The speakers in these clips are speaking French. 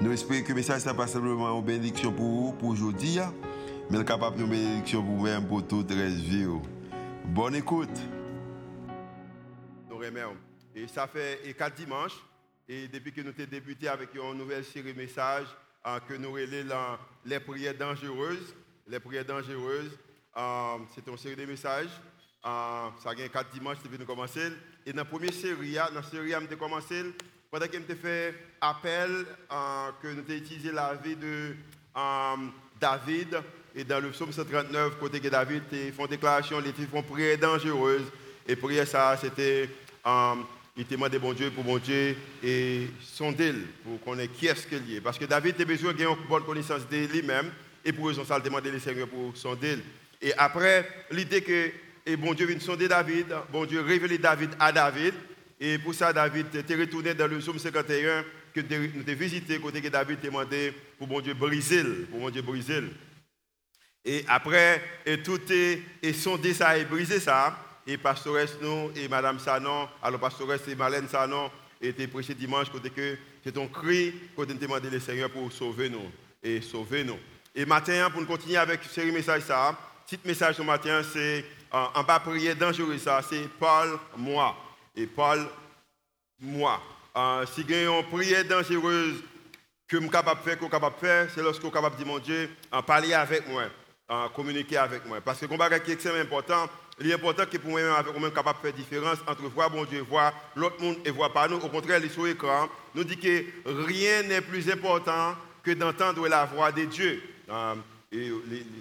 Nous espérons que le message n'est pas simplement une bénédiction pour vous, pour aujourd'hui, hein. mais capable de bénédiction pour vous-même, pour toute la vie. Bonne écoute. Nous remercions. Et ça fait quatre dimanches, et depuis que nous avons débuté avec une nouvelle série de messages, hein, que nous relèvons les prières dangereuses. Les prières dangereuses, euh, c'est une série de messages. Ça a quatre dimanches depuis nous commencer. Et dans la première série, hein, dans la série, nous avons commencé pendant que nous fait appel, euh, que nous avons utilisé la vie de euh, David, et dans le psaume 139, côté que David font déclaration, ils font prière dangereuse. Et prière ça, c'était, euh, il demandait bon Dieu pour bon Dieu et sonder pour connaître qui est-ce qu'il est. Parce que David a besoin d'avoir une bonne connaissance de lui-même, et pour raison ça, il demandait le Seigneur pour sonder. Et après, l'idée que et bon Dieu vient sonder David, bon Dieu révèle David à David, et pour ça, David était retourné dans le psaume 51 que nous avons visité, côté que David demandé pour mon Dieu briser, pour mon Dieu briser. Et après, et tout est, et sondé ça et brisé ça. Et pastoresse nous et Madame Sanon, alors pastoresse et Marlène Sanon, étaient prêché dimanche côté que c'est un cri côté nous demandé le Seigneur pour sauver nous et sauver nous. Et matin, pour nous continuer avec ce message ça, petit message ce matin, c'est en bas prière dangereux ça, c'est Paul, moi et parle moi. Euh, si a une prière dangereuse que je suis capable de faire, que capable faire, c'est lorsque je suis capable de dire, mon Dieu, en parler avec moi, en communiquer avec moi. Parce que le qui est extrêmement important, il est important que pour moi-même, avec moi capable de faire différence entre voir bon Dieu, voir l'autre monde et voir pas nous. Au contraire, les sur l'écran nous dit que rien n'est plus important que d'entendre la voix de Dieu. Euh, et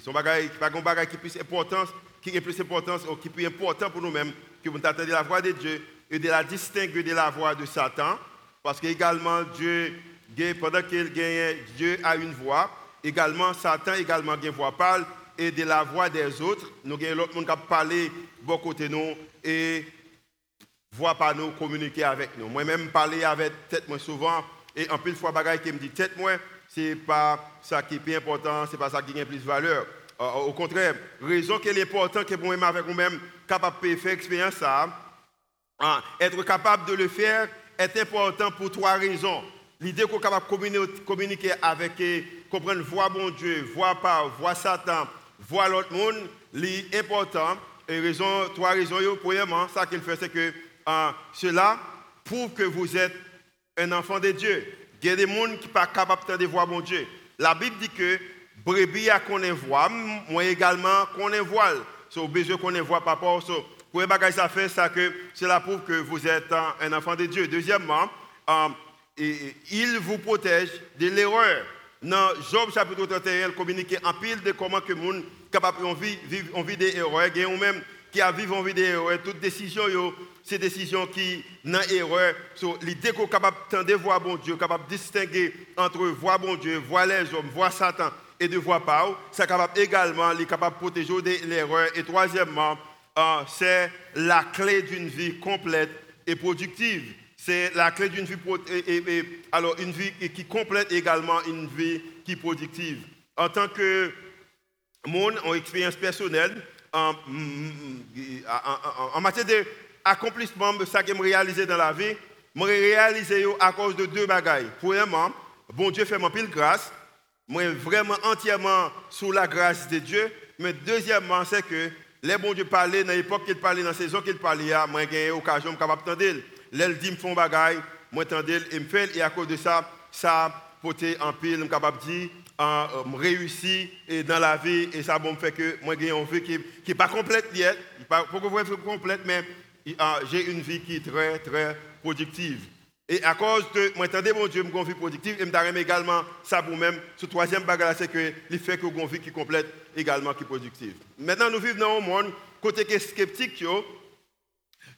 son bagage, pas un bagage qui qui est plus importance ou qui est plus important pour nous-mêmes que vous entendez la voix de Dieu et de la distinguer de la voix de Satan, parce qu'également Dieu, pendant qu'il gagne, Dieu a une voix, également Satan également a une voix parle, et de la voix des autres, nous avons l'autre monde qui a parlé beaucoup côté nous et voix par nous communiquer avec nous. Moi-même parler avec tête moi souvent et en plus fois bagaille qui me dit tête moi, c'est pas ça qui est plus important, c'est pas ça qui a plus de valeur. Au contraire, raison qu'il est important que moi-même avec vous-même capable de faire expérience ça, Hein, être capable de le faire est important pour trois raisons. L'idée qu'on est capable de communiquer avec, comprendre, voir mon Dieu, voir pas, voir Satan, voir l'autre monde, c'est important. Et raison, trois raisons. Premièrement, ça qu'il fait, c'est que hein, cela prouve que vous êtes un enfant de Dieu. Il y a des gens qui ne sont pas capables de voir mon Dieu. La Bible dit que brebis a qu'on voit, moi également qu'on voile. So, besoin qu'on voit pas rapport Premier bagage ça fait, ça que cela prouve que vous êtes un enfant de Dieu. Deuxièmement, euh, il vous protège de l'erreur. Dans Job chapitre 31, il communique en pile de comment que monde capable de vivre en vie d'erreur, ou même qui a vivre en vie d'erreur, toute décision c'est décision qui n'a erreur. L'idée qu'on est capable de voir bon Dieu, capable de distinguer entre voir bon Dieu, voir les hommes, voir Satan et de voir pas, c'est capable également, capable de protéger de l'erreur. Et troisièmement, ah, c'est la clé d'une vie complète et productive. C'est la clé d'une vie, alors une vie qui complète également une vie qui est productive. En tant que monde en expérience personnelle, en, en, matière d'accomplissement de ce que je réalisé dans la vie, je réalisé à cause de deux bagailles. Premièrement, bon Dieu fait mon pile grâce. Moi, vraiment entièrement sous la grâce de Dieu. Mais deuxièmement, c'est que les bon Dieu parlaient dans l'époque qu'il parlait, dans la saison qu'il parlait, moi j'ai l'occasion de capable d'entendre. L'elle dit me font bagaille, moi j'entends et me fait et à cause de ça, ça porté en pile, me capable dire me réussi et dans la vie et ça bon fait que moi j'ai une vie qui n'est pas complète yet, pas pour que vous complète mais j'ai une vie qui est très très productive. Et à cause de, moi, attendez, mon Dieu, une vie productive, et me également ça pour même. Ce troisième bagage, c'est que il fait que une vie qui complète également qui productive. Maintenant, nous vivons dans un monde, côté qui est sceptique,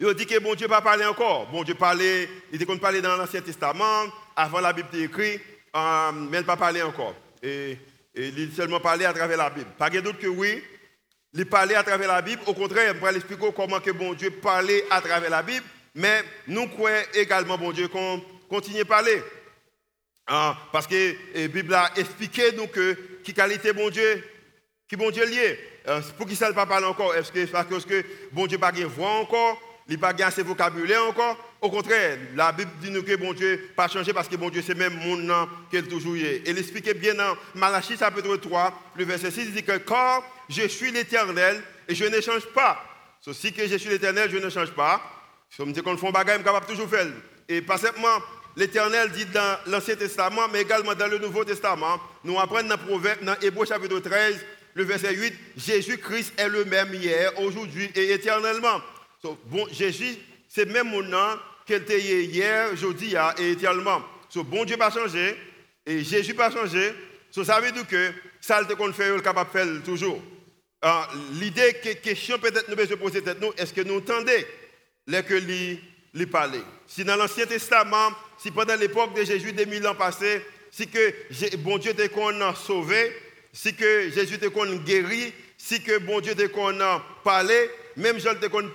il dit que bon Dieu pas parler encore. Bon Dieu parlait, il dit qu'on parlait dans l'Ancien Testament, avant la Bible écrite, euh, mais il pas parler encore. Et, il seulement parlé à travers la Bible. Pas de doute que oui, il parlait à travers la Bible. Au contraire, on va expliquer comment que bon Dieu parlait à travers la Bible. Mais nous croyons également, bon Dieu, qu'on continue à parler. Ah, parce que la Bible a expliqué nous que qui qualité bon Dieu, qui bon Dieu lié. Euh, pour qui ça ne parle encore? Est-ce que bon Dieu n'a pas voix encore? Il n'a pas assez vocabulaire encore? Au contraire, la Bible dit nous que bon Dieu pas changé parce que bon Dieu c'est même mon nom qu'il toujours est. Et il expliquait bien dans Malachie chapitre 3, le verset 6, il dit que quand je suis l'éternel et je ne change pas. Ceci que je suis l'éternel, je ne change pas. Si me dit qu'on fait un bagage, je suis capable de toujours faire. Et pas simplement l'Éternel dit dans l'Ancien Testament, mais également dans le Nouveau Testament, nous apprenons dans Proverbe, dans Hébreu chapitre 13, le verset 8, Jésus-Christ est le même hier, aujourd'hui et éternellement. bon, Jésus, c'est même mon nom qu'il était hier, aujourd'hui et éternellement. So, bon Dieu pas changé et Jésus pas changé. So, ça veut dire que ça, le qu'on fait, est capable de faire toujours. Ah, l'idée, question peut-être nous devons poser tête nous, est-ce que nous entendons les que lui, parler Si dans l'Ancien Testament, si pendant l'époque de Jésus, des mille ans passés, si que bon Dieu t'a qu'on a sauvé, si que Jésus t'a qu'on guéri, si que bon Dieu t'a qu'on a parlé, même Jean t'a qu'on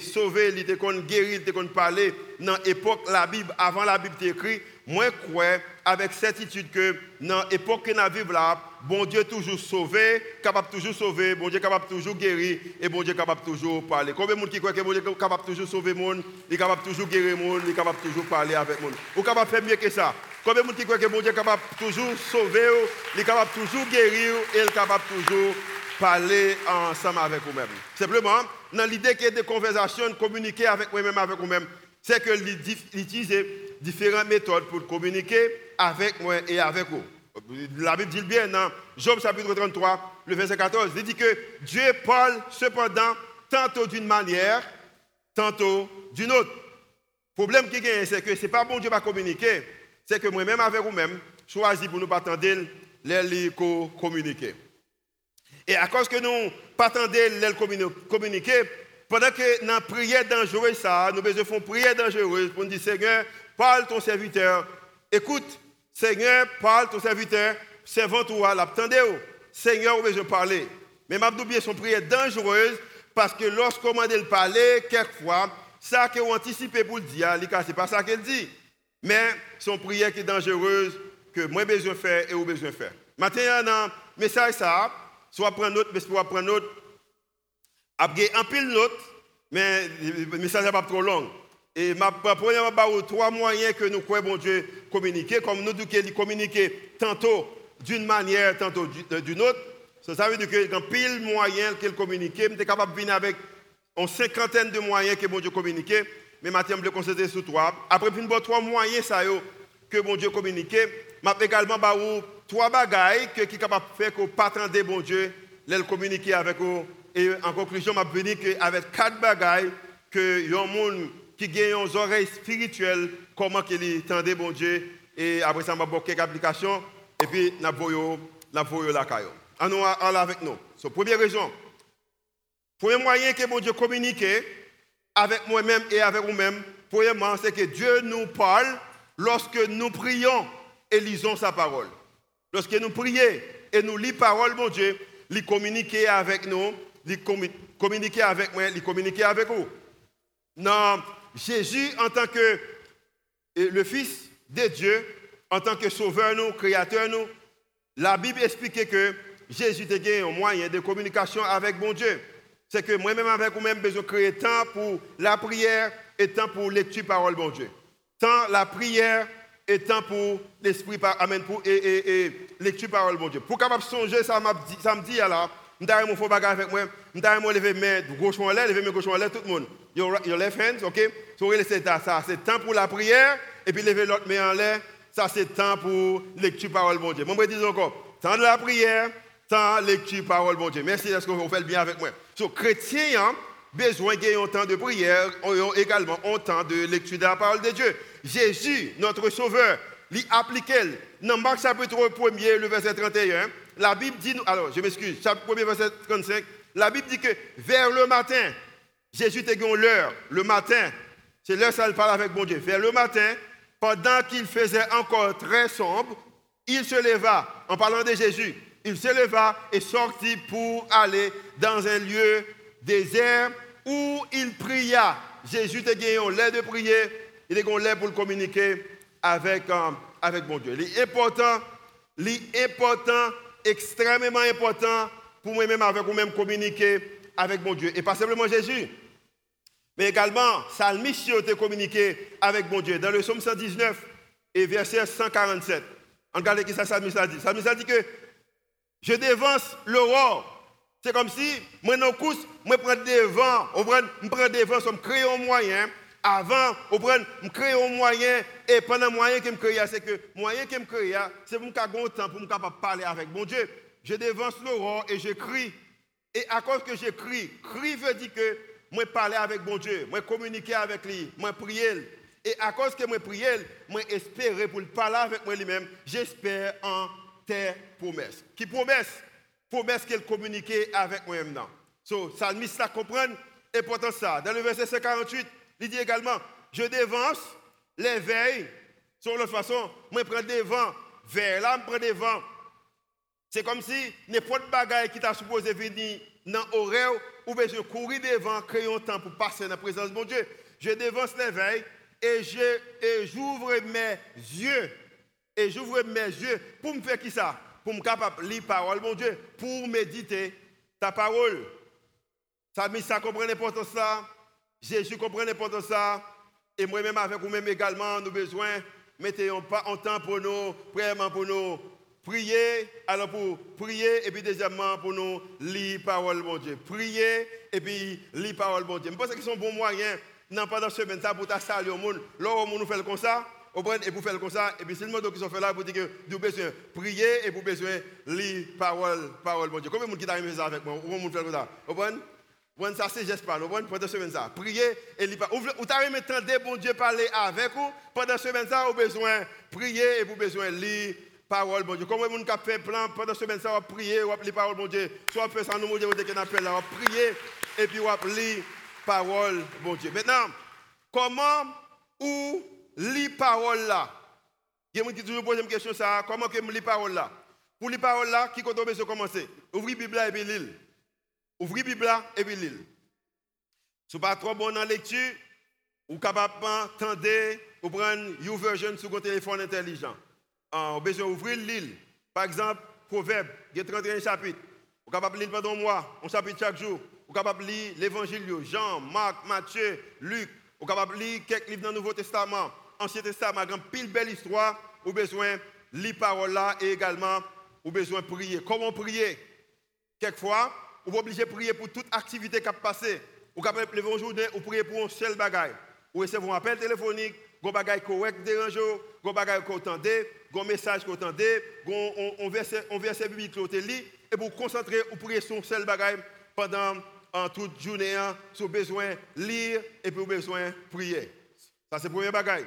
sauvé, il t'a qu'on guéri, il t'a qu'on parlé, dans l'époque la Bible, avant la Bible écrit, moi crois avec certitude que dans l'époque que nous vivons là, bon Dieu toujours sauvé, capable toujours sauver, bon Dieu capable toujours guérir et bon Dieu capable toujours parler. Combien de monde qui croit que bon Dieu capable toujours sauver monde, il est capable toujours guérir monde, il est capable toujours parler avec monde. Ou capable faire mieux que ça. Combien de monde qui croit que bon Dieu capable toujours sauver, il est capable toujours guérir et il est capable toujours parler ensemble avec vous-même. Simplement, dans l'idée qu'il y ait des conversations, communiquer avec vous-même, avec vous-même, c'est que utilise différentes méthodes pour communiquer avec moi et avec vous. La Bible dit bien dans Job chapitre 33, le verset 14, il dit que Dieu parle cependant tantôt d'une manière, tantôt d'une autre. Le problème qui est, c'est que ce n'est pas bon Dieu va communiquer, c'est que moi-même avec vous-même, choisi pour nous pas attendre les communiquer. Et à cause que nous pas attendre les communiquer, pendant que dans la prière dangereuse, ça, nous faisons prière dangereuse pour nous dire Seigneur, parle ton serviteur, écoute, Seigneur, parle ton serviteur, servant toi, l'attendez. Seigneur, on veut parler. Mais m'a bien son prière dangereuse parce que lorsqu'on m'a dit parler, quelquefois, ça qu'on anticipé pour le dire, ce n'est pas ça qu'elle dit. Mais son prière qui est dangereuse, que moi besoin faire et vous besoin faire. Maintenant, message ça, soit prendre note, mais soit prendre note. Après, un pile note, mais le message n'est pas trop long. Et ma première trois moyens que nous croyons, bon Dieu, communiquer, comme nous disons communiquer tantôt d'une manière, tantôt d'une autre. Ça veut dire que dans pile moyens qu'il communique, nous sommes capables de venir avec une cinquantaine de moyens que bon Dieu communique. Mais maintenant, je vais concentrer sur trois. Après, une trois moyens que bon Dieu communique, je également trois bagailles qui sont capables de faire que pas attendre bon Dieu, les communiquer avec vous. Et en conclusion, vais venir avec quatre bagailles que les monde qui gagne des oreilles spirituelles, comment qu'il tendait bon Dieu. Et après ça, je vais quelques applications. Et puis, nous voyons la caillou. nous allons avec nous. C'est première raison. Premier moyen que bon Dieu communique avec moi-même et avec vous-même, premièrement, c'est que Dieu nous parle lorsque nous prions et lisons sa parole. Lorsque nous prions et nous lisons parole, mon Dieu, il communique avec nous, il communique avec moi, il communique avec vous. Non, Jésus, en tant que le Fils de Dieu, en tant que sauveur, nous, créateur, nous, la Bible explique que Jésus a un moyen de communication avec bon Dieu. C'est que moi-même, avec vous-même, besoin de créer temps pour la prière et temps pour lecture parole bon Dieu. Temps la prière et temps pour l'esprit, amen, pour et, et, et lecture parole bon Dieu. Pour capable songer, ça, ça me dit je vais mon faux bagage avec moi, je vais lever mes gauche en l'air, lever mes gauche en l'air, tout le monde. Your, your left hand, ok? So, c'est ça, c'est temps pour la prière, et puis lever l'autre main en l'air, ça c'est temps pour lecture parole bon Dieu. Je dis encore, temps de la prière, temps lecture parole bon Dieu. Merci est-ce que vous faites bien avec moi? So, chrétiens, hein, besoin un temps de prière, ont également un temps de lecture de la parole de Dieu. Jésus, notre sauveur, l'y applique dans Marc chapitre 1 le verset 31, la Bible dit, alors je m'excuse, chapitre 1 verset 35, la Bible dit que vers le matin, Jésus était l'heure, le matin, c'est l'heure ça parle avec mon Dieu, vers le matin, pendant qu'il faisait encore très sombre, il se leva, en parlant de Jésus, il se leva et sortit pour aller dans un lieu désert où il pria. Jésus te gagné l'air de prier, il est l'air pour communiquer avec, euh, avec mon Dieu. Il est important, important, extrêmement important pour moi-même avec vous-même communiquer avec mon Dieu. Et pas simplement Jésus, mais également, Salmiste a communiqué avec mon Dieu. Dans le psaume 119 et verset 147, regardez ce que ça Salmiste a dit. Salmiste a dit que je dévance l'aurore. C'est comme si, moi, non, moi, je prends devant, je prends devant, je crée un moyen. Avant, je crée un moyen, et pendant le moyen que je crée, c'est que le moyen que je crée, c'est pour que je temps pour parler avec mon Dieu. Je dévance l'aurore et je crie. Et à cause que je crie, crie veut dire que moi parler avec mon Dieu, moi communiquer avec lui, moi prier. Et à cause que moi prier, moi espérer pour parler avec moi lui-même, j'espère en tes promesses. Qui promesse? Promesse qu'elle communiquait avec moi-même. So, psalmiste ça comprendre et pourtant ça. Dans le verset 148, il dit également, je dévance les veilles. Sur l'autre façon, moi prends devant, vers là, je prends devant. C'est comme si n'importe bagaille qui t'a supposé venir dans l'horaire ou bien je courir devant, créer un temps pour passer dans la présence de mon Dieu. Je dévance l'éveil et et j'ouvre mes yeux. Et j'ouvre mes yeux pour me faire qui ça? Pour capable lire la parole, mon Dieu, pour méditer ta parole. Ça, ça comprend l'importance ça. Jésus comprend l'importance ça. Et moi-même, avec vous-même également, nous besoin mettez un temps pour nous, vraiment pour nous Prier, alors pour prier, et puis deuxièmement, pour nous lire parole, mon Dieu. Prier, et puis lire parole, mon Dieu. Je pense que c'est un bon moyen, non pas dans ce semaine, ça, pour saluer au monde. Monde, nous fait comme ça, et pour faire comme ça, et puis c'est le monde qui sont fait là pour dire que nous besoin de prier et pour besoin de lire parole, parole, mon Dieu. Combien de monde qui t'a ça avec moi? Ou monde fait ça? Vous ça, c'est geste pas. Pendant la semaine, ça. Prier et lire. Ou t'as même de bon Dieu parler avec vous? Pendant semaine, ça, vous besoin de prier et pour besoin de lire parole, bon Dieu. Comment on a fait plan? Pendant semaine, ça va prier, on va lire parole, bon Dieu. Soit fait ça, nous, mon Dieu, on appelle là, on prier et puis on lire parole, bon Dieu. Maintenant, comment ou lire parole là Il y a qui toujours posent une question ça, comment que lire parole là? Pour lire parole là, qui compte besoin commencer? Ouvrir Bible et puis lire. Ouvrir Bible et puis lire. Si pas trop bon dans la lecture, ou capable d'entendre ou prendre une version sur votre téléphone intelligent on a besoin d'ouvrir l'île. Par exemple, Proverbe, il y a 31 chapitres. Est capable de lire pendant un mois, un chapitre chaque jour. Est capable de lire l'évangile, Jean, Marc, Matthieu, Luc. Est capable de lire quelques livres dans le Nouveau Testament, Ancien Testament, une pile belle histoire. A besoin lire parole là et également, a besoin prier. Comment prier? Quelquefois, on est obligé de prier pour toute activité qui a passé. Est capable de lever une journée ou prier pour un seul bagage. Ou recevoir un appel téléphonique, un bagage correct dérange, un bagage qu'on entendait, un message qu'on entendait, un verset, un verset biblique qu'on lit, et pour concentrer ou prier sur seul bagage pendant en toute journée, sur besoin lire et pour besoin prier. Ça, c'est le premier bagage.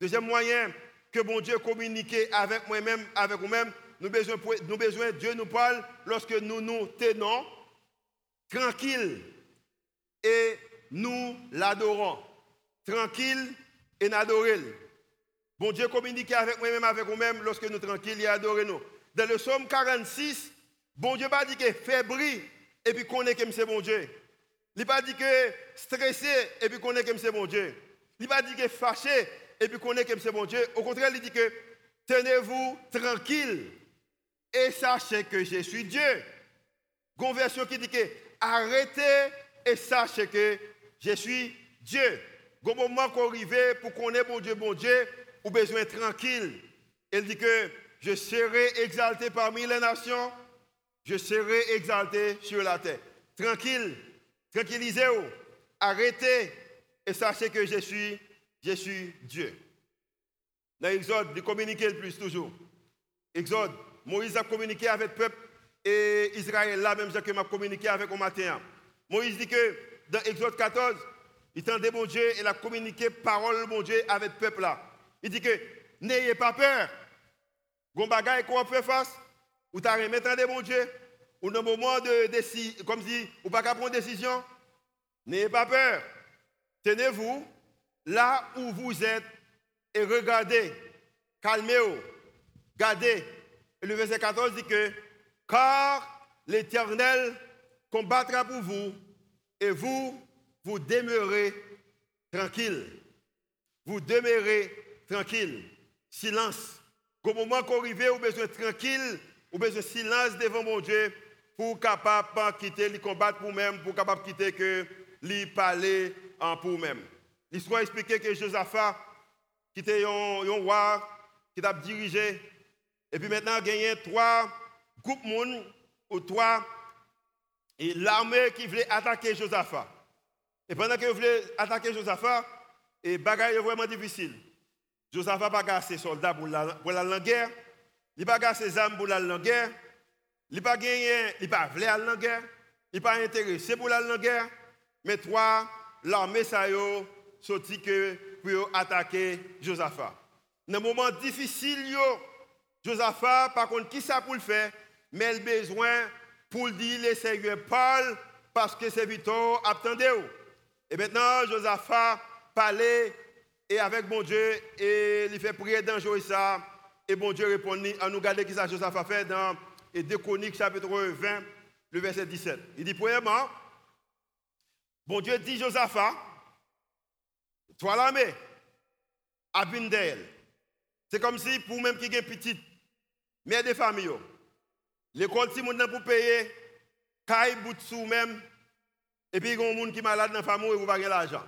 Deuxième moyen que bon Dieu communique avec moi-même, avec vous-même, nous besoin, besoin, Dieu nous parle lorsque nous nous tenons tranquilles et nous l'adorons. Tranquille et nous adorons. Bon Dieu communique avec moi-même, avec vous-même, lorsque nous tranquilles et adorons nous. Dans le psaume 46, bon Dieu pas dit que fébrile et puis qu'on est comme c'est bon Dieu. Il pas dit que stressé et puis qu'on est comme c'est bon Dieu. Il pas dit que fâché et puis qu'on est comme c'est bon Dieu. Au contraire, il dit que tenez-vous tranquille et sachez que je suis Dieu. Une version qui dit que arrêtez et sachez que je suis Dieu. Au moment qu'on arrive pour qu'on ait bon Dieu, bon Dieu, ou besoin tranquille. Elle dit que je serai exalté parmi les nations, je serai exalté sur la terre. Tranquille, tranquillisez-vous, arrêtez et sachez que je suis, je suis Dieu. Dans l'Exode, il communique le plus toujours. Exode, Moïse a communiqué avec le peuple et Israël, là même que m'a communiqué avec au matin. Moïse dit que dans Exode 14, il tendait mon Dieu et a communiqué parole mon Dieu avec le peuple là. Il dit que n'ayez pas peur. Gon bagaille qu'on fait face, ou t'as remis de mon Dieu, ou dans le moment de décision, comme si ou pas qu'à décision, n'ayez pas peur. Tenez-vous là où vous êtes et regardez, calmez-vous, gardez Et le verset 14 dit que, car l'Éternel combattra pour vous, et vous, vous demeurez tranquille. Vous demeurez tranquille. Silence. Au moment qu'on arrive, vous besoin tranquille, vous besoin de silence devant mon Dieu pour capable quitter les combattre pour même, pour capable quitter que lui parler en pour même. L'histoire expliquait que Josaphat, qui était un, roi, qui a dirigé, et puis maintenant, il y a trois groupes ou trois et l'armée qui voulait attaquer Josaphat. Et pendant qu'ils voulaient attaquer Josaphat, et bagaille est vraiment difficile. Josaphat n'a pas ses soldats pour la, pour la guerre. Il n'a pas ses armes pour la guerre. Il n'a pas il pas voulu aller en guerre. Il n'a pas intéressé pour la guerre. Mais toi, l'armée, ça a sorti que pour attaquer Josaphat. Dans un moment difficile, Josaphat, par contre, qui ça pour le faire? Mais il a besoin pour dire le Seigneur parle parce que c'est Victor attendez. Et maintenant, Josaphat parlait et avec mon Dieu et il fait prier dans ça et mon Dieu répondit à nous garder qui ça Josaphat fait dans et 2 Chroniques chapitre 20 le verset 17. Il dit premièrement bon Dieu dit Josaphat toi l'armée Abindel c'est comme si pour même qui est petite mère de famille l'école si monde pour payer caille bout sous même et puis il y a des gens qui sont malades dans la famille et vous pas l'argent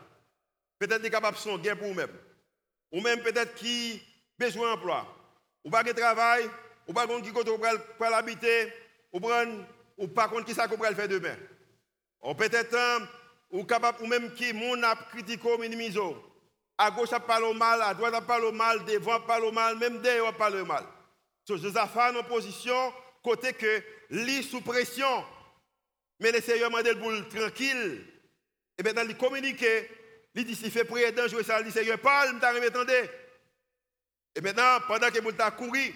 Peut-être est capable de son gain pour vous-même. Ou même peut-être qui besoin d'emploi. Ou pas de travail, ou pas de qui pour l'habiter, ou pas contre qui ça qu'on faire demain. Ou peut-être euh, ou capable ou même qui mon a critiqué minimisé. À gauche a parlé mal, à droite a parlé mal, devant a parlé mal, même derrière a parlé mal. So, Josaphat en position côté que lit sous pression. Mais le Seigneur m'a dit pour tranquille. Et maintenant il communique il dit, s'il fait prier dangereux, ça, il dit, Seigneur, parle, je attendez. Et maintenant, pendant que avez couru,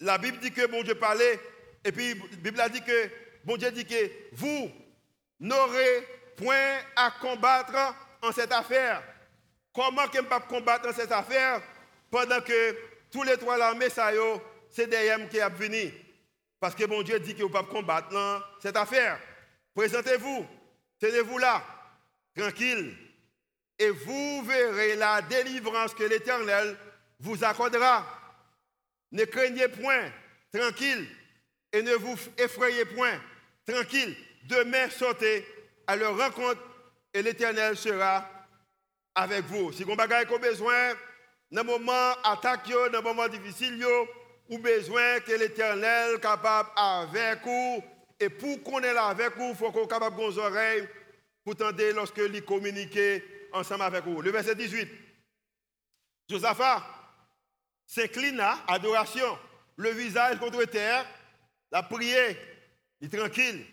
la Bible dit que bon Dieu parlait, et puis la Bible a dit que bon Dieu dit que vous n'aurez à combattre en cette affaire. Comment ne pas combattre en cette affaire pendant que tous les trois l'armée, c'est derrière qui a venu. Parce que bon Dieu dit que vous ne pouvez pas combattre dans cette affaire. Présentez-vous, tenez-vous là, tranquille, et vous verrez la délivrance que l'Éternel vous accordera. Ne craignez point, tranquille, et ne vous effrayez point, tranquille. Demain, sortez à leur rencontre et l'Éternel sera avec vous. Si vous avez besoin, dans moment attaque, dans un moment difficile, ou besoin que l'Éternel capable avec vous. Et pour qu'on est là avec vous, il faut qu'on soit capable de oreilles pour tenter lorsque lui communiquer ensemble avec vous. Le verset 18. Josaphat s'inclina, adoration, le visage contre terre, la prière, il tranquille.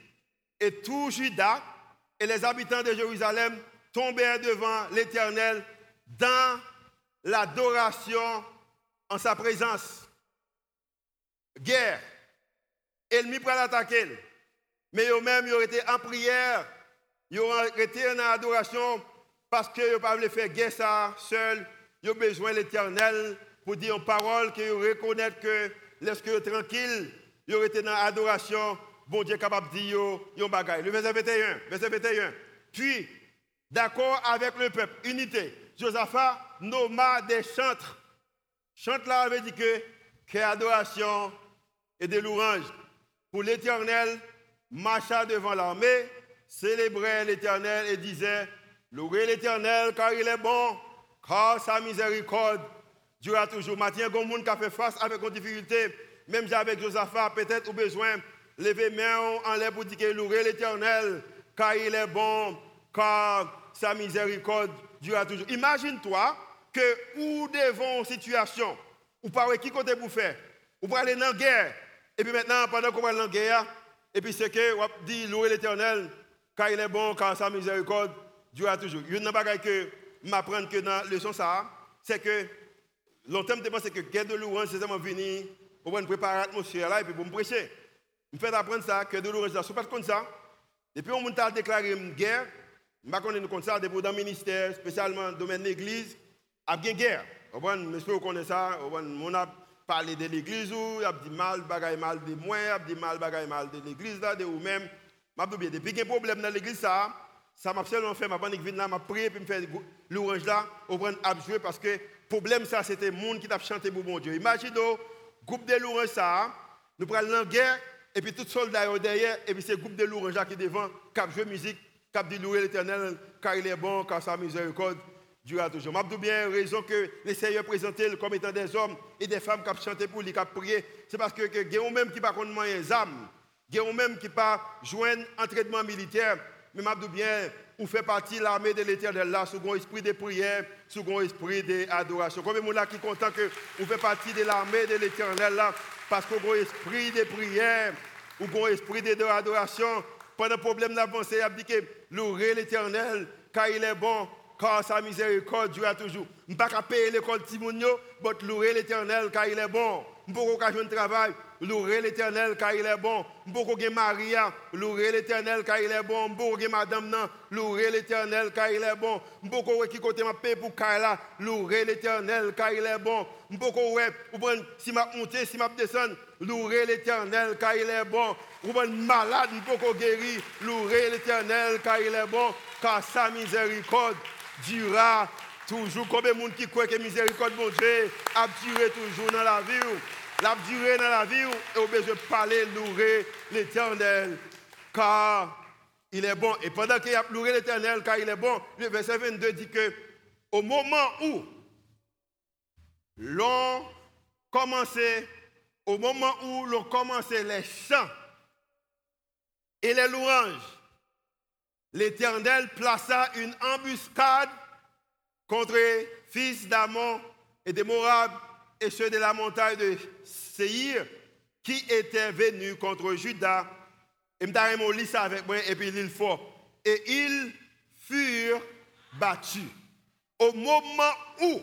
Et tout Judas et les habitants de Jérusalem tombèrent devant l'Éternel dans l'adoration en sa présence. Guerre. Ennemi pour l'attaquer. Mais eux-mêmes, ils ont été en prière, ils ont été en adoration parce vous ne pas faire guerre ça seul. Vous avez besoin de l'éternel pour dire une parole que vous reconnaissez que lorsque tranquille, vous été dans l'adoration, bon Dieu capable de dire un bagage. Le verset 21, verset 21. Puis, d'accord avec le peuple, unité, Josaphat nomma des chantres. Chante là avait dit que, que adoration et de louanges pour l'éternel, marcha devant l'armée, célébrait l'éternel et disait Louez l'éternel car il est bon, car sa miséricorde durera toujours. Maintenant, il y a des qui fait face avec une difficulté, même avec Josaphat, peut-être au besoin, lever main en l'air pour dire que louez l'éternel car il est bon, car sa miséricorde durera toujours. Imagine-toi que ou devant situation, ou par qui côté vous faire, ou pour aller dans la guerre, et puis maintenant, pendant qu'on va dans la guerre, et puis c'est que, on dit louer l'éternel car il est bon, car sa miséricorde a toujours. Il y a une que m'apprendre que dans la leçon ça, c'est que longtemps je pense que guerre de louange c'est vraiment venir pour préparer l'atmosphère là et puis pour me prêcher. Je fais apprendre ça que de louange là, c'est pas comme ça. Depuis on a déclaré une guerre, je ne sais comme ça depuis dans le ministère, spécialement dans le domaine de l'église, il y a une guerre. Je sais que vous connaissez ça, on a parler de l'église ou, a dit mal, bagaille mal de moi, a dit mal, bagaille mal de l'église là, de ou même. M'a dit bien, depuis qu'il y a un problème dans l'église, ça, ça m'a seulement fait, ma bonne église là, m'a prié, puis me fait l'orange là, au prendre à jouer parce que le problème ça, c'était le monde qui t'a chanté pour mon Dieu. Imaginez, groupe de l'orange ça, nous prenons la guerre, et puis tout soldat derrière, et puis c'est le groupe de l'orange qui est devant, qui a joué musique, qui dit louer l'éternel, car il est bon, car sa miséricorde durera toujours. Je bien raison que les Seigneur présenté comme étant des hommes et des femmes qui ont chanté pour lui, qui ont prié. C'est parce que y a même qui pas contre les âmes. A même qui pas joindre entraînement militaire. Mais je bien, on fait partie de l'armée de l'éternel là, sous un esprit de prière, sous un esprit d'adoration. Combien de gens qui sont contents que vous fait partie de l'armée de l'éternel là, parce qu'on a un esprit de prière, ou un esprit d'adoration. Pendant le problème d'avancée, il a dit que louer l'éternel, car il est bon, car sa miséricorde dure toujours. Je ne peux pas payer l'école Timounio, mais louer l'éternel car il est bon. Je ne peux pas de travail, louer l'éternel car il est bon. Peux pas Maria, louer l'éternel car il est bon. Peux pas madame, louer l'éternel car il est bon. Pas qui côté ma paix pour Kaila, louer l'éternel car il est bon. Ne peux pas si ma monter, si ma descendre, louer l'éternel car il est bon. Ou bien malade, pas guérir, louer l'éternel car il est bon, car sa miséricorde durera toujours. Combien de monde qui croit que miséricorde mon Dieu a duré toujours dans la vie L'a duré dans la vie et au besoin de parler, louer l'éternel, car il est bon. Et pendant qu'il a loué l'éternel, car il est bon, le verset 22 dit que au moment où l'on commençait, au moment où l'on commençait les chants et les louanges, l'Éternel plaça une embuscade contre les fils d'Amon et de Moab et ceux de la montagne de Seir qui étaient venus contre Judas. Et je ça avec moi et puis fort. Et ils furent battus. Au moment où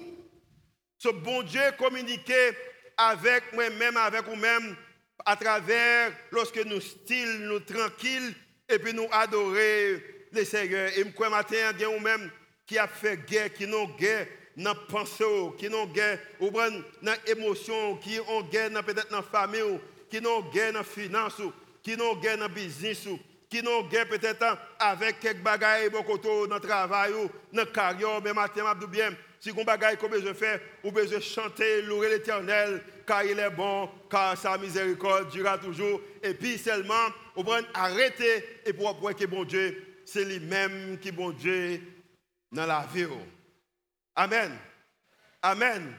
ce bon Dieu communiquait avec moi-même, avec vous-même, à travers, lorsque nous style, nous tranquilles, et puis nous adorer le Seigneur. Et je matin, il y a même qui a fait guerre, qui n'ont guerre dans pensée, qui n'ont guerre dans l'émotion, qui ont guerre peut-être dans la famille, qui n'ont guerre dans la finance, qui n'ont guerre dans le business, qui n'ont guerre peut-être avec quelques bagages dans le travail, dans la carrière, mais matin, bien, si vous avez qu'on besoin faire, vous besoin chanter, louer l'éternel, car il est bon, car sa miséricorde durera toujours. Et puis seulement, vous pouvez arrêter et pour voir que bon Dieu c'est lui-même qui bon Dieu dans la vie. Amen. Amen.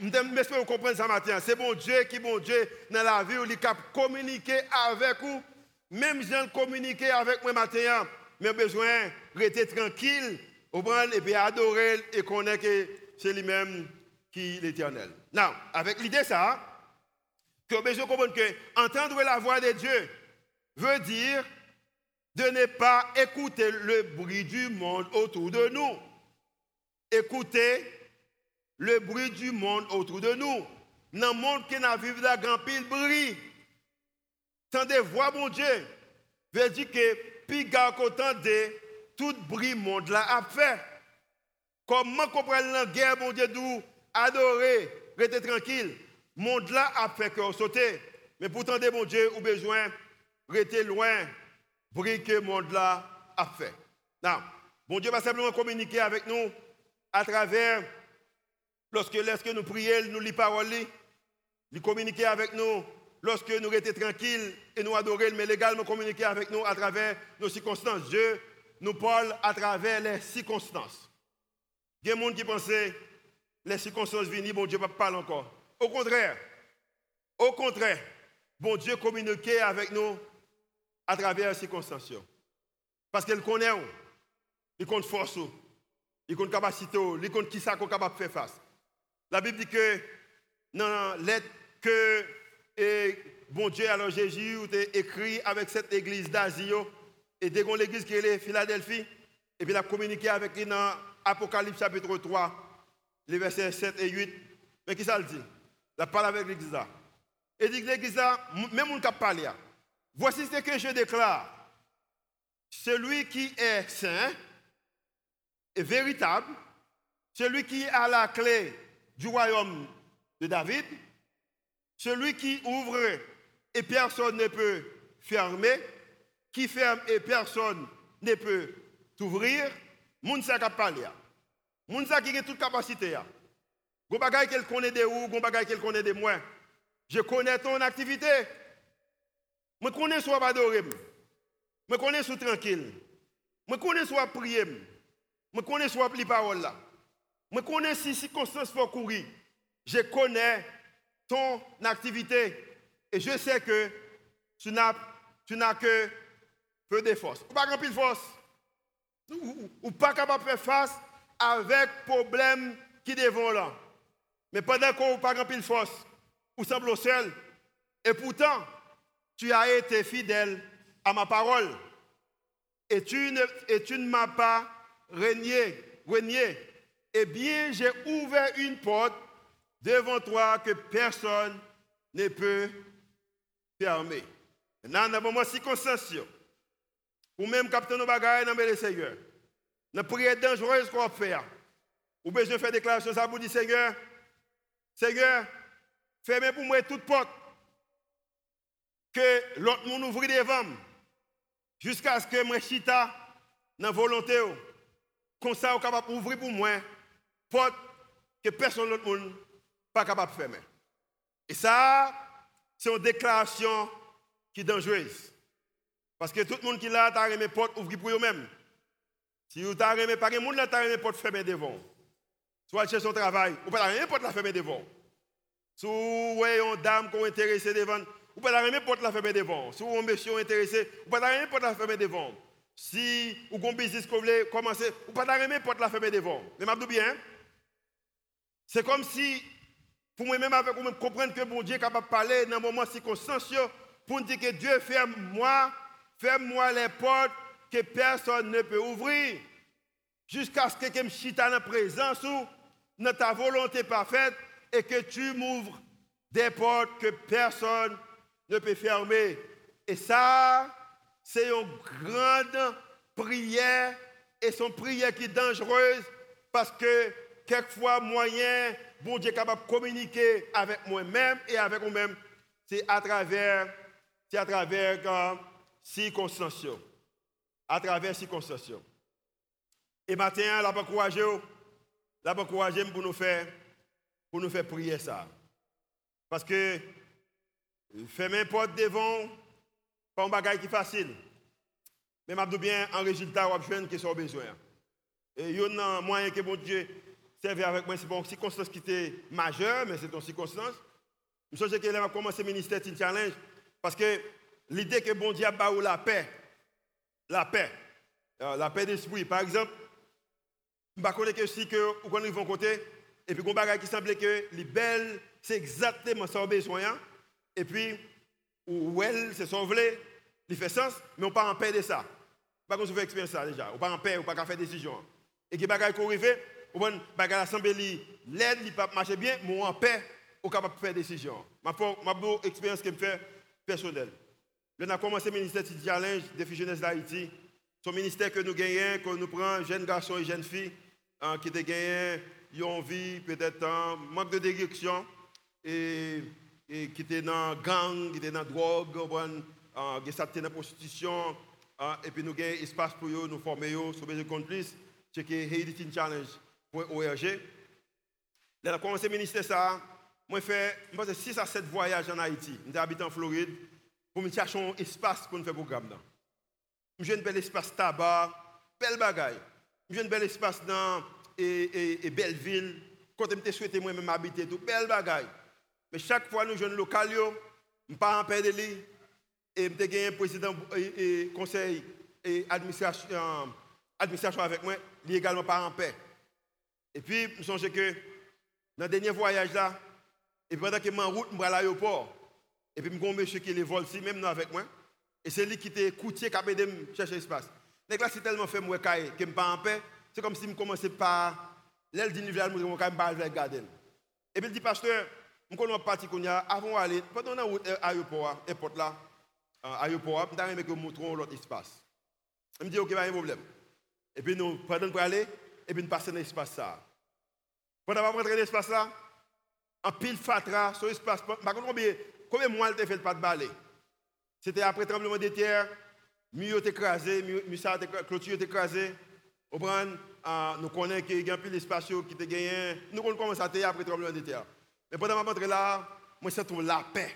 Vous comprenez ça matin. C'est bon Dieu qui bon Dieu dans la vie, il cap communiquer avec vous. Même je communiquer avec moi matin, mais besoin rester tranquille, et puis adorer et connaître que c'est lui-même qui est l'éternel. Non, avec l'idée ça, que besoin comprendre que entendre la voix de Dieu veut dire de ne pas écouter le bruit du monde autour de nous. Écouter le bruit du monde autour de nous. Dans le monde qui n'a vu de grand pile bruit. Tendez voix, mon Dieu, veut dire que puis qu'autant de tout bruit monde là a fait. Comment comprendre la guerre, mon Dieu, d'où adorer, rester tranquille? Monde là a fait que sauter. Mais pourtant, mon Dieu, ou besoin rester loin bruit que monde là a fait. Non, bon Dieu va simplement communiquer avec nous à travers, lorsque, lorsque nous prions, nous lisons parole, il communiquer avec nous lorsque nous restons tranquilles et nous adorons, mais également communiquer avec nous à travers nos circonstances. Dieu nous parle à travers les circonstances. Il y a des gens qui pensent les circonstances viennent, bon Dieu ne parle encore. Au contraire, au contraire, bon Dieu communique avec nous à travers les circonstances. Parce qu'elle connaît, il compte force, il compte capacité, il compte qui ça qu'on capable de faire face. La Bible dit que dans lettre que et bon Dieu, alors Jésus a écrit avec cette église d'Asie, et dès qu'on l'église qui est Philadelphie, et puis il a communiqué avec lui dans Apocalypse chapitre 3, les versets 7 et 8. Mais qui ça le dit? Il parle avec l'église là. Et dit l'église là, même on ne parle pas. Voici ce que je déclare. Celui qui est saint véritable, celui qui a la clé du royaume de David, Celui qui ouvre et personne ne peut fermer, qui ferme et personne ne peut t'ouvrir, moun sa kap pale Moun sa qui a toute capacité. Gon bagay qu'elle connaît de ou, gon bagay qu'elle connaît de moi. Je connais ton activité. Je connais soit adorer. Je connais soit tranquille. Je connais soit prier. Je connais soit appeler parole là. Je connais si circonstances pour courir. Je connais ton activité. Et je sais que tu n'as, tu n'as que peu de force. Pas grand de force. Ou, pas capable de faire face avec problème qui devant là. Mais pendant qu'on pas grand de force, ou semble seul. Et pourtant, tu as été fidèle à ma parole. Et tu ne, et tu ne m'as pas régné, régné. Eh bien, j'ai ouvert une porte devant toi que personne ne peut fermer. Maintenant, dans un moment circonstance, ou même capter nos bagages dans le Seigneur, dans prière dangereuse qu'on faire, ou besoin de faire déclaration ça pour dire Seigneur, Seigneur, fermez pour moi toute porte que l'autre monde ouvre devant jusqu'à ce que moi chita dans volonté comme ça on capable d'ouvrir pour moi porte que personne l'autre monde pas capable de fermer. Et ça c'est une déclaration qui est dangereuse. Parce que tout le monde qui l'a t'a remis porte ouvrir pour eux-mêmes. Si vous t'a remis pas de monde là t'a remis porte fermer devant. Soit chercher son travail, ou pas rien porte la fermer devant. Si vous voyez une dame qui est intéressée devant, pouvez la remettre porte la fermer devant. Si vous un monsieur intéressé, pouvez la remettre porte la fermer devant. Si vous avez un business que vous voulez commencer, vous pouvez la remettre porte la fermer devant. Mais je bien, c'est comme si, pour moi-même, avec vous comprendre que bon Dieu est capable de parler dans un moment circonstancieux pour dire que Dieu ferme moi, ferme-moi les portes que personne ne peut ouvrir. Jusqu'à ce que quelqu'un chite en présence ou dans ta volonté parfaite et que tu m'ouvres des portes que personne ne peut fermer. Et ça, c'est une grande prière et son prière qui est dangereuse parce que quelquefois, moyen, bon Dieu capable de communiquer avec moi-même et avec vous-même, c'est à travers, c'est à travers euh, circonstances. À travers circonstances. Et maintenant, la pas encourager, la pas encourager pour nous faire pour nous faire prier ça. Parce que faire un porte devant, pas un bagage qui est facile. Mais je bien, en résultat, on a qui sont besoin. Et il y a un moyen que mon Dieu serve avec moi, c'est pas une circonstance qui était majeure, mais c'est une circonstance. Je pense que a commencé le ministère de challenge parce que l'idée que bon Dieu a la paix, la paix, euh, la paix d'esprit. Par exemple, je ne pas que si que, ils vont côté, et puis, il y a qui semblait que les belles, c'est exactement ça besoin. Hein. Et puis, ou elle, c'est son volet, il fait sens, mais on pas en paix de ça. Pas qu'on se fait expérience ça déjà. On pas en paix, on pas faire décision. Et que bagaille qu'on arrive, on va bagaille l'aide, il pas marcher bien, mais en paix, on capable de faire décision. Ma bonne expérience que me fait personnelle. On a commencé le ministère de challenge des jeunesse d'Haïti. Son ministère que nous gagnons, que nous prenons jeunes garçons et jeunes filles hein, qui ont gagné ils ont vie peut-être un manque de direction et, qui étaient dans gang, qui étaient dans drogue, qui étaient dans prostitution. Hein, et puis nous avons espace pour eux, nous former sur besoin de plus. C'est que Haiti Challenge.org. Là, a commencé le ministère ça. Moi, fait 6 à 7 voyages en Haïti. Je habite en Floride pour me chercher un espace pour nous faire programme. J'ai un bel espace tabac, bel bagaille. J'ai un bel espace dans et, et, Belleville, quand je souhaité moi-même habiter, tout belle bagaille. Mais chaque fois, nous jeunes je ne pas en paix de lui. Et je suis un président et, conseil et administration, administration avec moi, il également pas en paix. Et puis, je me que dans le dernier voyage là, et pendant que je suis en route, je suis à l'aéroport. Et puis, je un monsieur qui est vol ici, même avec moi. Et c'est lui qui était coûté qui a aidé chercher espace. Mais là, c'est tellement fait que je ne suis pas en paix. C'est comme si je commençais par l'aile d'individuel, je ne pas regarder. Et puis il dit, pasteur, je connais parti qu'on a avant d'aller, pendant l'aéroport, aéroport là, aéroport, je vais que montrons l'autre espace. Il me dit, ok, pas de problème. Et puis nous, pendant pour aller, et puis nous passons dans l'espace ça. Pendant qu'on rentre dans l'espace là, en pile fatra, sur l'espace. Par contre, combien, combien de mois elle fait pas de balai C'était après le tremblement de terre, mur est écrasé, clôture est écrasé. Ah, nous connaissons qu'il y a un pile d'espace qui était gagné. Nous commençons à terre après le tremblement de terre. Mais pendant que je là, moi, je trouve la paix.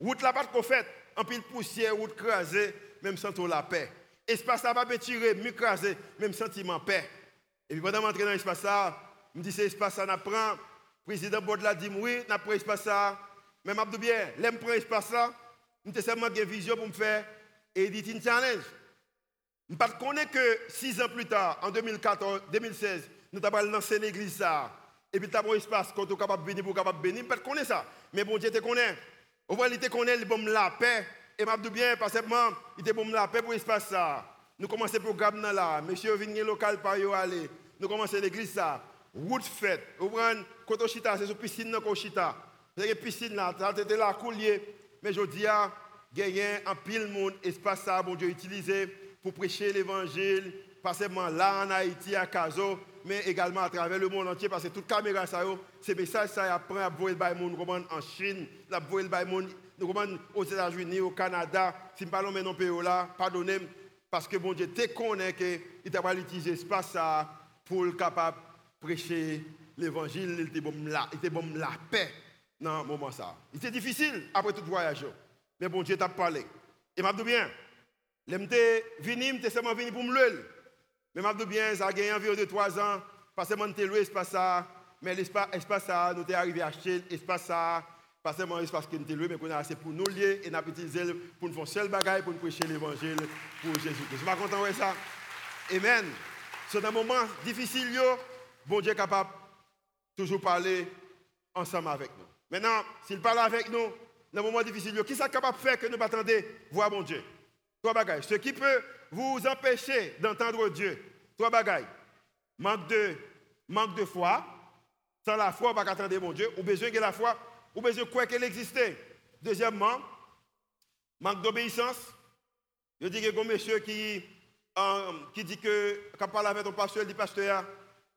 Route là, pas de fait, en pile poussière, route crasée, même sans la paix. Espace là, pas tiré, m'écraser, même sentiment paix. Et puis pendant que je dans l'espace là, je me dis, c'est espace ça, on prend. Le président Baudelaire dit, oui, on pris l'espace là. Mais je bien, l'aime prendre l'espace là, je seulement une vision pour me faire editing challenge. Je ne connais que six ans plus tard, en 2014, 2016, nous avons lancé l'église ça. Et puis, tu as un espace quand tu es capable de venir pour capable de venir. Je ne connais ça. Mais bon Dieu te connaît. Au moins, il te connaît, il bon la paix. Et je dis bien, parce que il te bon la paix pour l'espace ça. Nous commençons le programme là. Monsieur vient local par yo aller. Nous commençons l'église ça. Route fête. Vous prenez, quand on chita, c'est sur piscine qu'on chita. C'est une piscine là, c'était là, coulier. Mais je dis, y a un pile monde, espace ça, bon Dieu utilisé pour prêcher l'évangile, pas seulement là en Haïti, à Caso, mais également à travers le monde entier, parce que toute caméra, ça, ces messages, ça apprend à voir le monde en Chine, à voir le monde aux États-Unis, au Canada. Si nous parlons maintenant pays là, pardonnez parce que bon Dieu te connaît qu'il t'a utilisé espace ça pour le capable prêcher l'évangile, il était bon la, paix dans ce moment ça. Il était difficile après tout voyage, mais bon Dieu t'a parlé. Et m'a dit bien, J'étais venu, j'étais seulement venu pour me. Mais je bien, ça a gagné environ de trois ans, parce que je loué l'espace ça, mais l'espace ça, nous sommes arrivés à acheter l'espace ça, pas seulement l'espace que nous loué, mais qu'on a assez pour nous lier et nous utilisé pour nous faire seul bagaille pour nous prêcher l'évangile pour Jésus. Je suis pas content de ça. Amen. C'est un moment difficile, bon Dieu est capable de toujours parler ensemble avec nous. Maintenant, s'il parle avec nous, dans un moment difficile, qui est capable de faire que nous attendons voir mon Dieu? Trois bagailles. Ce qui peut vous empêcher d'entendre Dieu. Trois bagailles. Manque de, manque de foi. Sans la foi, on ne va pas attendre mon Dieu. Ou besoin de la foi, ou besoin de quoi qu'elle existait. Deuxièmement, manque d'obéissance. Je dis que monsieur qui, euh, qui dit que, quand parle avec ton pasteur, il dit pasteur,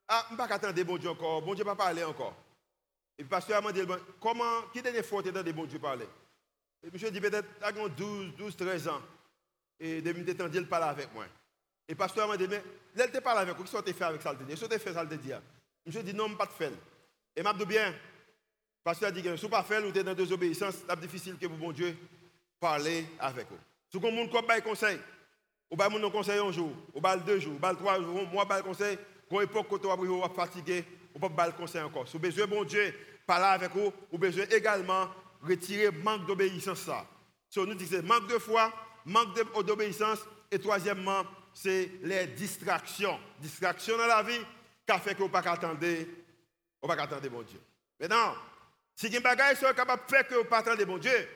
ah, je ne vais pas attendre bon Dieu encore. Bon Dieu ne va pas parler encore. Et le pasteur m'a dit, comment, qui est fois dans des bon Dieu parler? Et monsieur dit peut-être, à 12, 12, 13 ans. Et depuis que il parle avec moi. Et le pasteur m'a dit, mais là, te parle avec moi, qu'est-ce que fait avec ça Qu'est-ce que ça le dire Je dit, non, pas de faire. Et m'a dit bien, le pasteur a dit, si tu pas faire ou tu es dans désobéissance, c'est difficile que vous, bon Dieu, parler avec vous. Si vous avez un conseil, vous avez un conseil un jour, vous avez deux jours, vous avez trois jours, moi, vous conseil, quand époque que vous êtes fatigué, vous pouvez le conseil encore. Si vous avez besoin, bon Dieu, parler avec vous, vous avez besoin également retirer manque d'obéissance. Si nous disons manque de foi, manque d'obéissance. Et troisièmement, c'est les distractions. Distractions dans la vie qui fait qu'on ne peut pas attendre, on pas attendre bon Dieu. Maintenant, si a des sont capables de faire que vous pas attendre bon Dieu,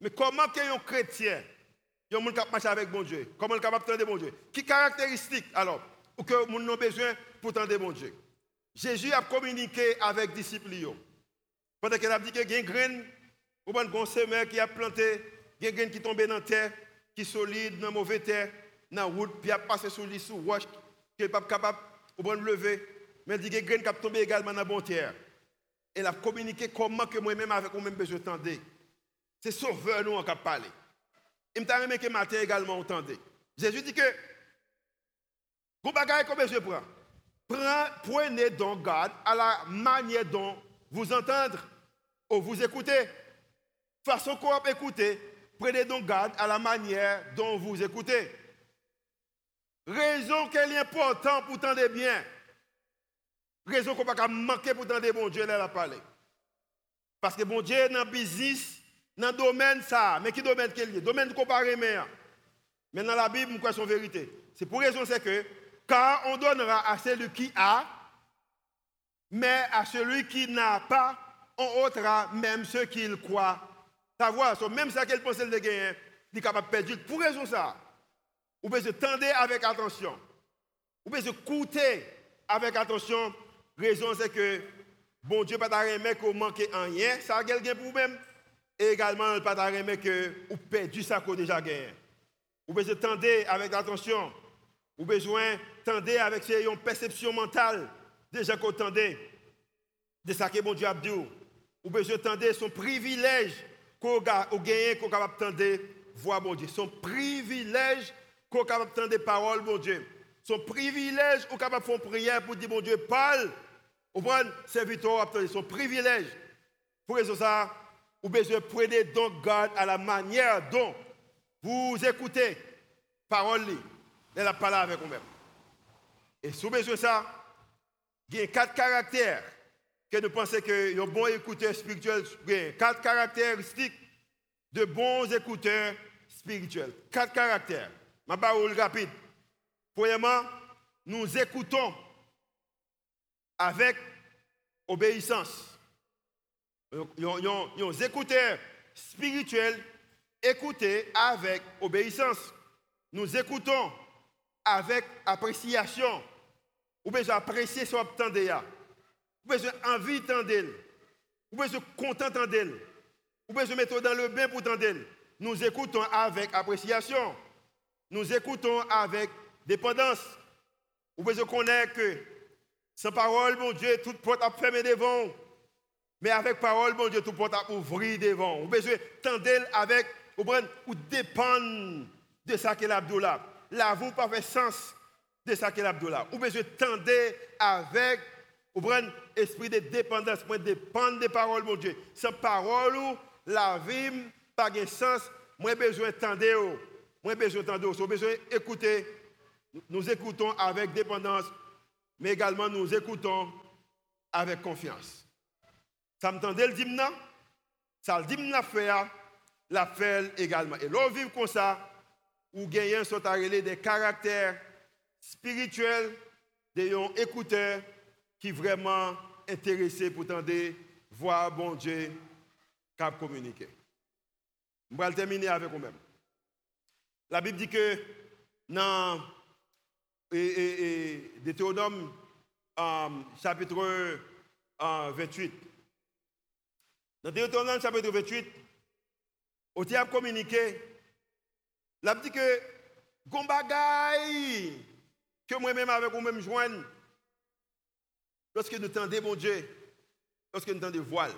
mais comment est un chrétien, un monde qui marcher avec bon Dieu, comment est capable d'attendre bon Dieu? Qui caractéristique alors ou que nous avons besoin pour attendre bon Dieu? Jésus a communiqué avec les disciples. Pendant qu'il a dit qu'il y a une graine, ou un semeur qui a planté, il y une graine qui tombait dans la terre, qui solide dans mauvaise terre, dans route, puis a passé sur lui, sous roche, qui n'est pas capable de lever. Mais il dit que graine qui a tombé également dans la bonne terre. Elle a communiqué comment que moi-même avec moi-même besoin d'entendre. C'est sauveur nous en a parlé. Il m'a remis que matin également entendez. Jésus dit que vous bagage comme je prends? Prenez donc garde à la manière dont vous entendez ou vous écoutez. Façon qu'on écouter, Prenez donc garde à la manière dont vous écoutez. Raison qu'elle est importante pour tendre bien. Raison qu'on ne peut pas manquer pour tendre bon Dieu, elle a parlé. Parce que bon Dieu, dans le business, dans le domaine, ça. Mais qui domaine qu'il est? Domaine comparé, mais. Mais dans la Bible, quoi son vérité C'est pour raison, que, car on donnera à celui qui a, mais à celui qui n'a pas, on ôtera même ce qu'il croit Savoir, même ça qu'elle pensait de gagner, il est capable de perdre. Pour raison ça, vous pouvez tendre avec attention. Vous pouvez écouter avec attention. Raison, c'est que bon Dieu pas remettre que vous manquez en rien, ça a quelqu'un pour vous-même. Et également, pas remettre que vous perdu ça qu'on déjà gagné. Vous pouvez tendre avec attention. Vous besoin tendre avec une perception mentale déjà qu'on tendez de ça que bon Dieu a dit. ou besoin d'entendre son privilège qu'on a gagné, qu'on capable d'entendre voix mon Dieu. Son privilège qu'on capable d'entendre paroles, mon Dieu. Son privilège qu'on capable faire prière pour dire, mon Dieu, parle. Au prendre serviteur, son privilège. Pour ça, vous besoin prendre donc garde à la manière dont vous écoutez parole, et la parole avec vous-même. Et sous besoin ça, il y a quatre caractères que nous pensons que un bon écouteur spirituel, quatre caractéristiques de bons écouteurs spirituels. Quatre caractères. Ma parole rapide. Premièrement, nous écoutons avec obéissance. Nous écouteurs spirituels, écouter avec obéissance. Nous écoutons avec appréciation. Ou besoin apprécier ce qu'on ou besoin envie d'entendre. Ou besoin content d'elle. Ou besoin mettre dans le bain pour d'entendre. Nous écoutons avec appréciation. Nous écoutons avec dépendance. Ou besoin connaître que sans parole, mon Dieu, toute porte a fermé devant. Mais avec parole, mon Dieu, toute porte a ouvert devant. Ou besoin tendre avec, ou, ou dépendre de ça qu'est l'Abdullah. Là, vous pas fait sens de ça qu'est l'Abdullah. Ou besoin tendre avec vous prenez esprit de dépendance, moi dépendre des paroles, mon Dieu. Sans parole, la vie pas de sens. Moi besoin d'entendre. Moi besoin d'entendre. Moi besoin d'écouter. Nous écoutons avec dépendance, mais également nous écoutons avec confiance. Ça m'entendait le dimna? Ça le dimna faire, la également. Et l'on vit comme ça, ou gagnant sont des caractères spirituels, des écouteurs qui vraiment intéressé pour tendre voir bon Dieu cap communiquer. Je vais terminer avec vous-même. La Bible dit que dans Deutéronome euh, chapitre 28, dans Deutéronome chapitre 28, au a communiqué, la Bible dit que Gombagaï, que moi-même avec vous-même joigne, Lorsque nous tendons mon Dieu, lorsque nous tendons voile,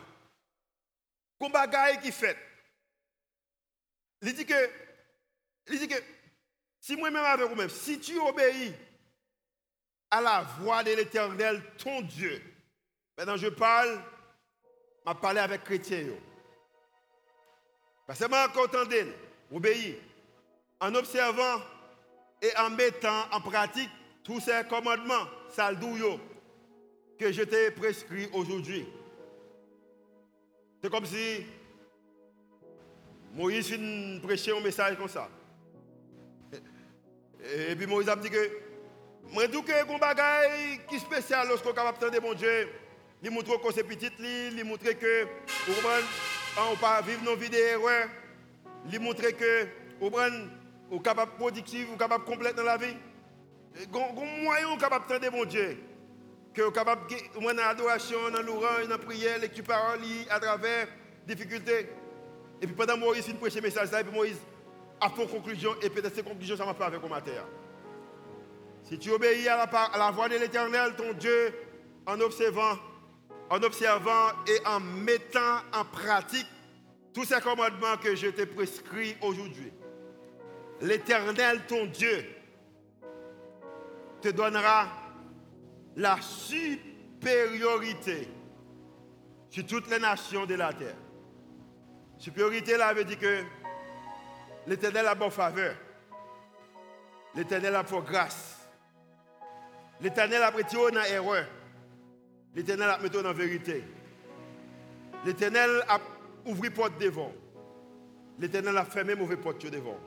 bagaille qui fait. Il dit que, il dit que si moi-même avec vous-même, si tu obéis à la voix de l'éternel, ton Dieu, maintenant je parle, je parler avec chrétien. Parce que moi, quand on obéis, en observant et en mettant en pratique tous ces commandements, saldouyo, que je t'ai prescrit aujourd'hui. C'est comme si Moïse prêchait un message comme ça. Et puis Moïse a dit que moi dis que un bagage qui spécial lorsqu'on est capable de mon Dieu. Il montre que c'est petit, il montre que on ne pas vivre nos vies d'erreur. Il montre que on est capable productif, on est capable complète dans la vie. Un moyen capable de mon Dieu que vous capable de dans l'adoration, dans l'orange, dans prière, lecture parole à travers difficultés. Et puis pendant Moïse, il prêche le message, et puis Moïse a fait une conclusion, et peut-être cette conclusion, ça m'a fait avec au matin. Si tu obéis à la, à la voix de l'Éternel, ton Dieu, en observant, en observant et en mettant en pratique tous ces commandements que je t'ai prescrits aujourd'hui, l'Éternel, ton Dieu, te donnera la supériorité sur toutes les nations de la terre. Supériorité là veut dire que l'Éternel a bonne faveur. L'Éternel a pour grâce. L'Éternel a pris dans erreur. L'Éternel a mis dans vérité. L'Éternel a ouvert porte devant. L'Éternel a fermé mauvaise porte devant.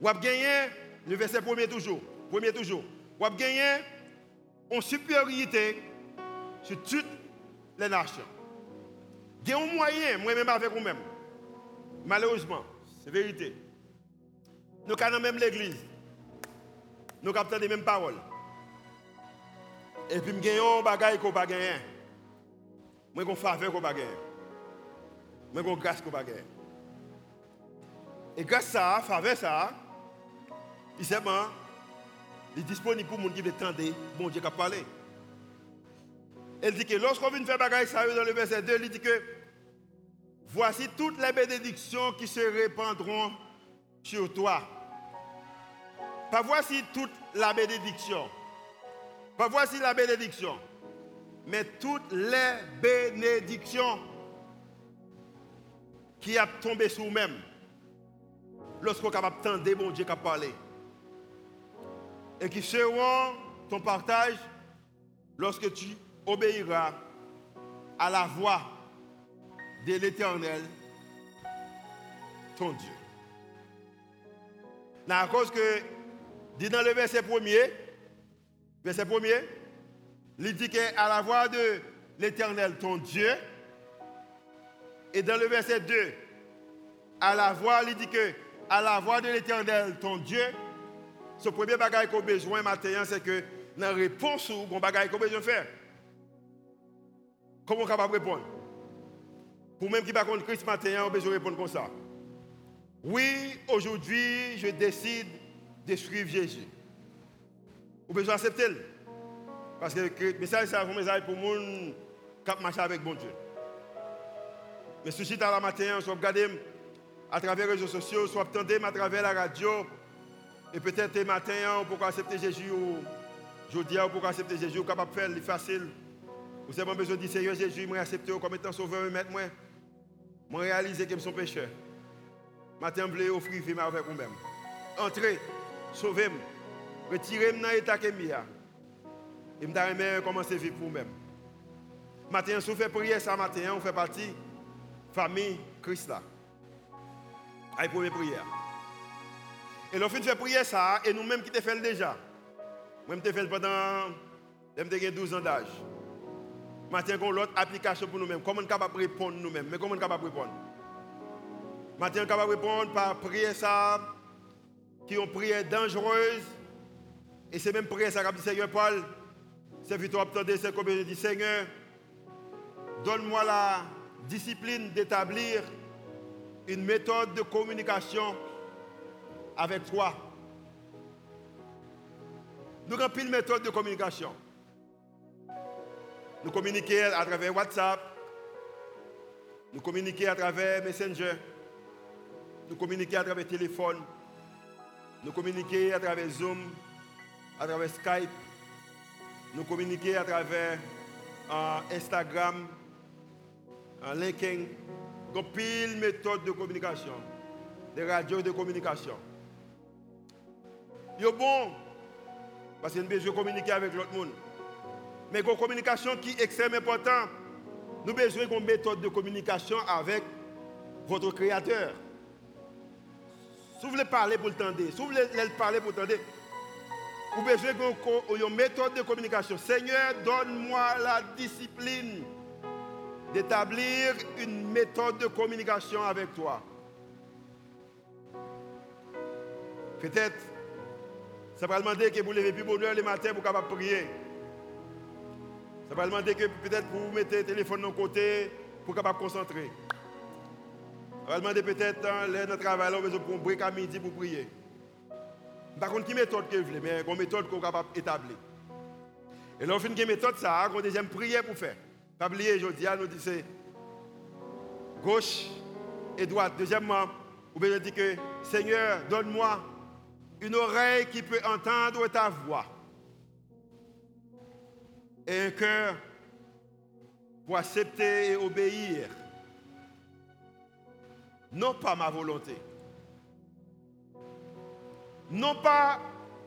Vous avez gagné le verset premier toujours. Premier toujours vous avez gagné en supériorité sur toutes les nations. Il y a un moyen, moi-même avec vous-même. Malheureusement, c'est vérité. Nous avons même l'église. Nous avons les mêmes paroles. Et puis, nous avons un bagage qu'on pas gagner. Moi, j'ai faveur qu'on pas gagner. Moi, j'ai grâce qu'on pas gagner. Et grâce à ça, faveur ça, il s'est il est disponible pour les gens qui veulent bon Dieu qui a parlé. Elle dit que lorsqu'on vient faire bagaille ça dans le verset 2, il dit que voici toutes les bénédictions qui se répandront sur toi. Pas voici toute la bénédiction. Pas voici la bénédiction. Mais toutes les bénédictions qui a tombé sur nous-mêmes lorsqu'on est capable d'entendre mon Dieu qui a parlé. Et qui seront ton partage lorsque tu obéiras à la voix de l'Éternel, ton Dieu. À cause que, dit dans le verset premier, verset premier, il dit qu'à la voix de l'Éternel, ton Dieu, et dans le verset 2, à la voix, il dit que à la voix de l'Éternel, ton Dieu, ce premier bagage qu'on a besoin maintenant, c'est que la réponse ou qu'on bagage qu'on a besoin de faire. Comment on est capable de répondre? Pour même qui pas contre Christ matin, on a besoin de répondre comme ça. Oui, aujourd'hui, je décide de suivre Jésus. Vous besoin d'accepter. Parce que le message, c'est un message pour les gens qui marchent avec bon Dieu. Mais ceci dans la matin, soit regarder à travers les réseaux sociaux, soit attendre à travers la radio. Et peut-être le matin, on peut accepter Jésus ou jeudi, on peut accepter Jésus, capable de faire, c'est facile. Vous avez besoin de dire Seigneur Jésus, je accepté comme étant sauveur et maître moi. Je réalise que je suis pécheur. Matin, je voulais offrir vie avec vous-même. Entrez, sauvez-moi. Retirez-moi dans l'état que je suis. Et je vais commencer à vivre pour vous-même. Matin, si on fait prière ça matin, on fait partie famille Christ là. Aïe première prière. Et l'on fait prière ça, et nous-mêmes qui te fait déjà. Moi, je fait pendant 12 ans d'âge. Maintenant, on l'autre application pour nous-mêmes. Comment on est capable de répondre nous-mêmes? Mais comment on est capable de répondre? Maintenant, on est capable de répondre par prière ça, qui une prière dangereuse. Et c'est même prière ça qu'a dit Seigneur Paul. C'est victoire attendre, c'est comme je dis Seigneur, donne-moi la discipline d'établir une méthode de communication avec toi. Nous avons une méthode de communication. Nous communiquons à travers WhatsApp, nous communiquons à travers Messenger, nous communiquons à travers téléphone, nous communiquons à travers Zoom, à travers Skype, nous communiquons à travers euh, Instagram, en LinkedIn, il y a pile méthodes de communication, des radios de communication. Est bon, parce y a besoin de communiquer avec l'autre monde. Mais une communication qui est extrêmement importante, nous besoin d'une méthode de communication avec votre Créateur. Si vous voulez parler pour le tendre, si vous voulez parler pour le tendre, vous avez besoin d'une méthode de communication. Seigneur, donne-moi la discipline d'établir une méthode de communication avec toi. Peut-être, ça va demander que vous levez plus bonheur le matin pour capable prier. Ça va demander que peut-être vous mettez le téléphone de côté pour capable concentrer. Ça va demander peut-être dans hein, notre travail, on besoin pour un break à midi pour prier. Par contre, quelle méthode que vous voulez, mais une méthode qu'on est capable d'établir. Et là, on fait une méthode, ça, on a deuxième prière pour faire. Pas oublier, je dis, nous c'est gauche et droite. Deuxièmement, vous pouvez dire que Seigneur, donne-moi une oreille qui peut entendre ta voix et un cœur pour accepter et obéir. Non pas ma volonté. Non pas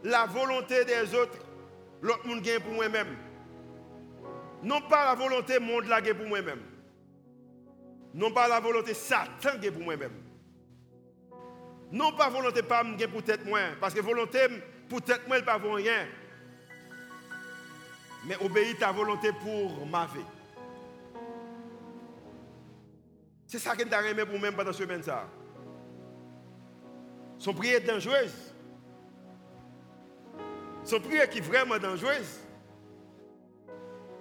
la volonté des autres, l'autre monde gagne pour moi-même. Non pas la volonté monde là pour moi-même. Non pas la volonté Satan pour moi-même. Non pas volonté pas pour tête moi. Parce que volonté pour tête moi, elle pas rien. Mais obéir ta volonté pour ma vie. C'est ça que nous aimé pour moi pendant semaine. Ça. Son prière est dangereuse. Son prière qui est vraiment dangereuse.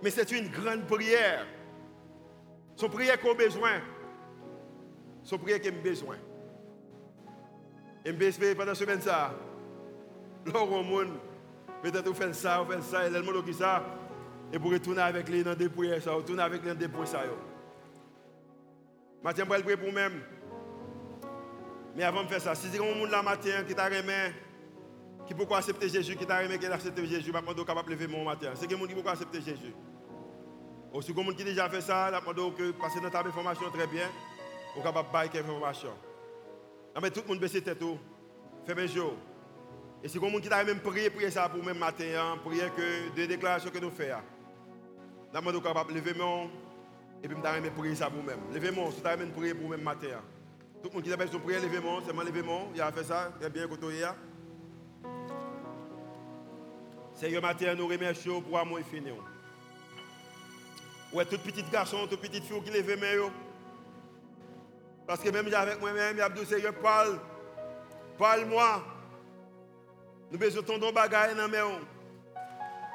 Mais c'est une grande prière. Son prière qu'on a besoin. Son prière qu'on a besoin. Et je pendant ce semaine ça. Au monde, peut-être vous faites ça, vous ça, et le monde qui ça. Et pour retourner avec les dans des prières, ça, retourner avec les dans des points, ça. Matin, je vais prier pour moi-même. Mais avant de faire ça, si c'est un monde là matin qui t'a remis, qui peut accepter Jésus, qui t'a remis, qui a accepté Jésus, je vais capable de lever mon matin. C'est quelqu'un qui peut accepter Jésus. Ou si quelqu'un qui déjà fait ça, je vais passer dans ta information très bien, ou capable de bailler information. Mais tout le monde baisse tête, fait mes jours. Et si quelqu'un qui t'a même prié, prier ça pour même matin, hein, prier que des déclarations que nous faisons. Je vais capable de lever mon et puis je vais prier ça pour même. Levez moi si tu as prier pour même matin. Hein. Tout le monde qui a besoin de prier, levez moi c'est moi levez moi il a fait ça, très bien côté Seigneur matin, nous remercions pour amour infini. Ouais, tout petit garçon, tout petite fille qui lève moi. Parce que même avec moi-même, il a dit Seigneur, parle. Parle-moi. Nous besoin de ton bagage dans main.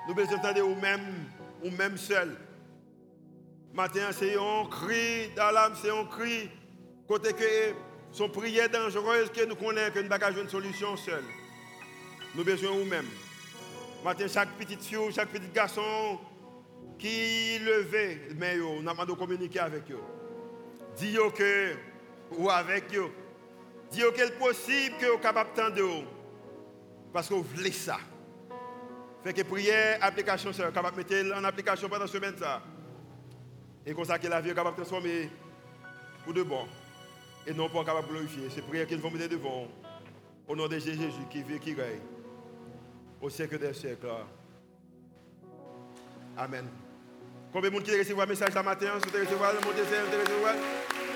Nous besoin d'entendre ou même, ou même seul. Matin, c'est un cri dans l'âme, c'est un cri. Côté que son prière dangereuse que nous connaissons, que nous n'avons une solution seul. Nous besoin nous-mêmes. Matin, chaque petite fille, chaque petit garçon qui levait, mais nous avons de communiquer avec eux. Dis que, ou avec eux. Dis qu'il est possible que vous capable d'entendre. Parce que vous voulez ça. Fait que prière, application, c'est capable de mettre en application pendant la semaine. Ça. Et comme que la vie est capable de transformer pour de bon. Et non pas capable de glorifier. C'est prière qu'ils vont mettre devant. Au nom de Jésus qui vit, qui règne. Au siècle des siècles. Amen. Combien de monde qui reçoit un message ce matin? Si vous vous